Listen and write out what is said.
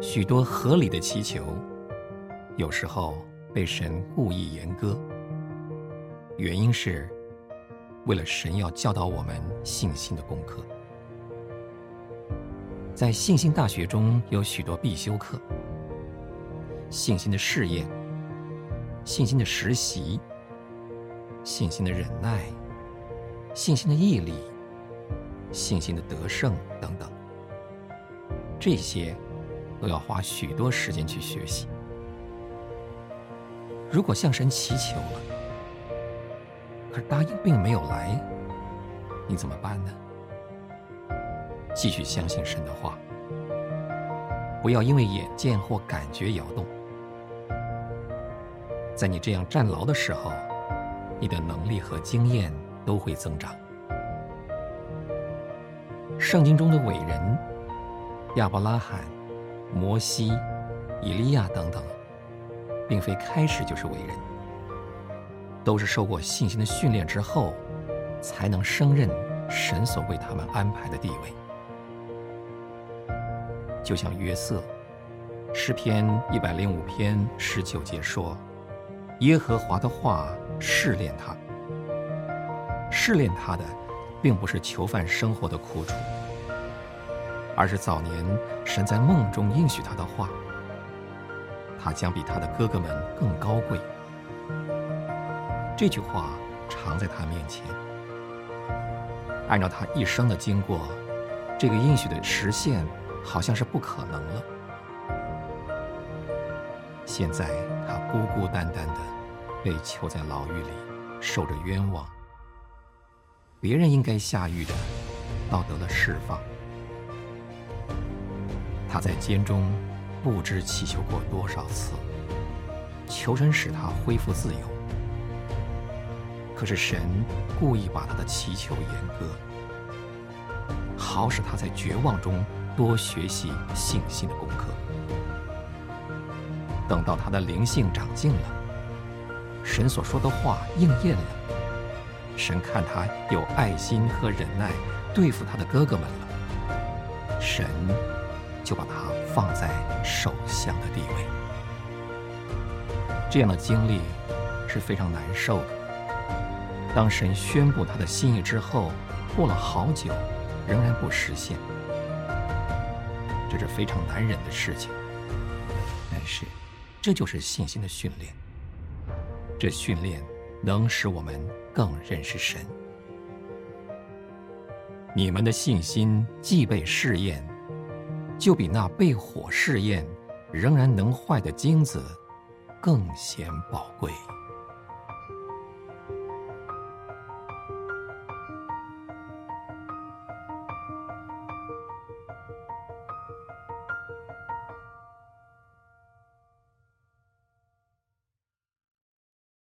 许多合理的祈求，有时候被神故意严歌，原因是为了神要教导我们信心的功课。在信心大学中有许多必修课：信心的试验、信心的实习、信心的忍耐、信心的毅力、信心的得胜等等。这些都要花许多时间去学习。如果向神祈求了，可答应并没有来，你怎么办呢？继续相信神的话，不要因为眼见或感觉摇动。在你这样站牢的时候，你的能力和经验都会增长。圣经中的伟人亚伯拉罕、摩西、以利亚等等，并非开始就是伟人，都是受过信心的训练之后，才能胜任神所为他们安排的地位。就像约瑟，诗篇一百零五篇十九节说：“耶和华的话试炼他，试炼他的，并不是囚犯生活的苦楚，而是早年神在梦中应许他的话，他将比他的哥哥们更高贵。”这句话常在他面前。按照他一生的经过，这个应许的实现。好像是不可能了。现在他孤孤单单的被囚在牢狱里，受着冤枉。别人应该下狱的，倒得了释放。他在监中不知祈求过多少次，求神使他恢复自由。可是神故意把他的祈求严歌，好使他在绝望中。多学习信心的功课，等到他的灵性长进了，神所说的话应验了，神看他有爱心和忍耐，对付他的哥哥们了，神就把它放在首相的地位。这样的经历是非常难受的。当神宣布他的心意之后，过了好久，仍然不实现。这是非常难忍的事情，但是这就是信心的训练。这训练能使我们更认识神。你们的信心既被试验，就比那被火试验仍然能坏的金子更显宝贵。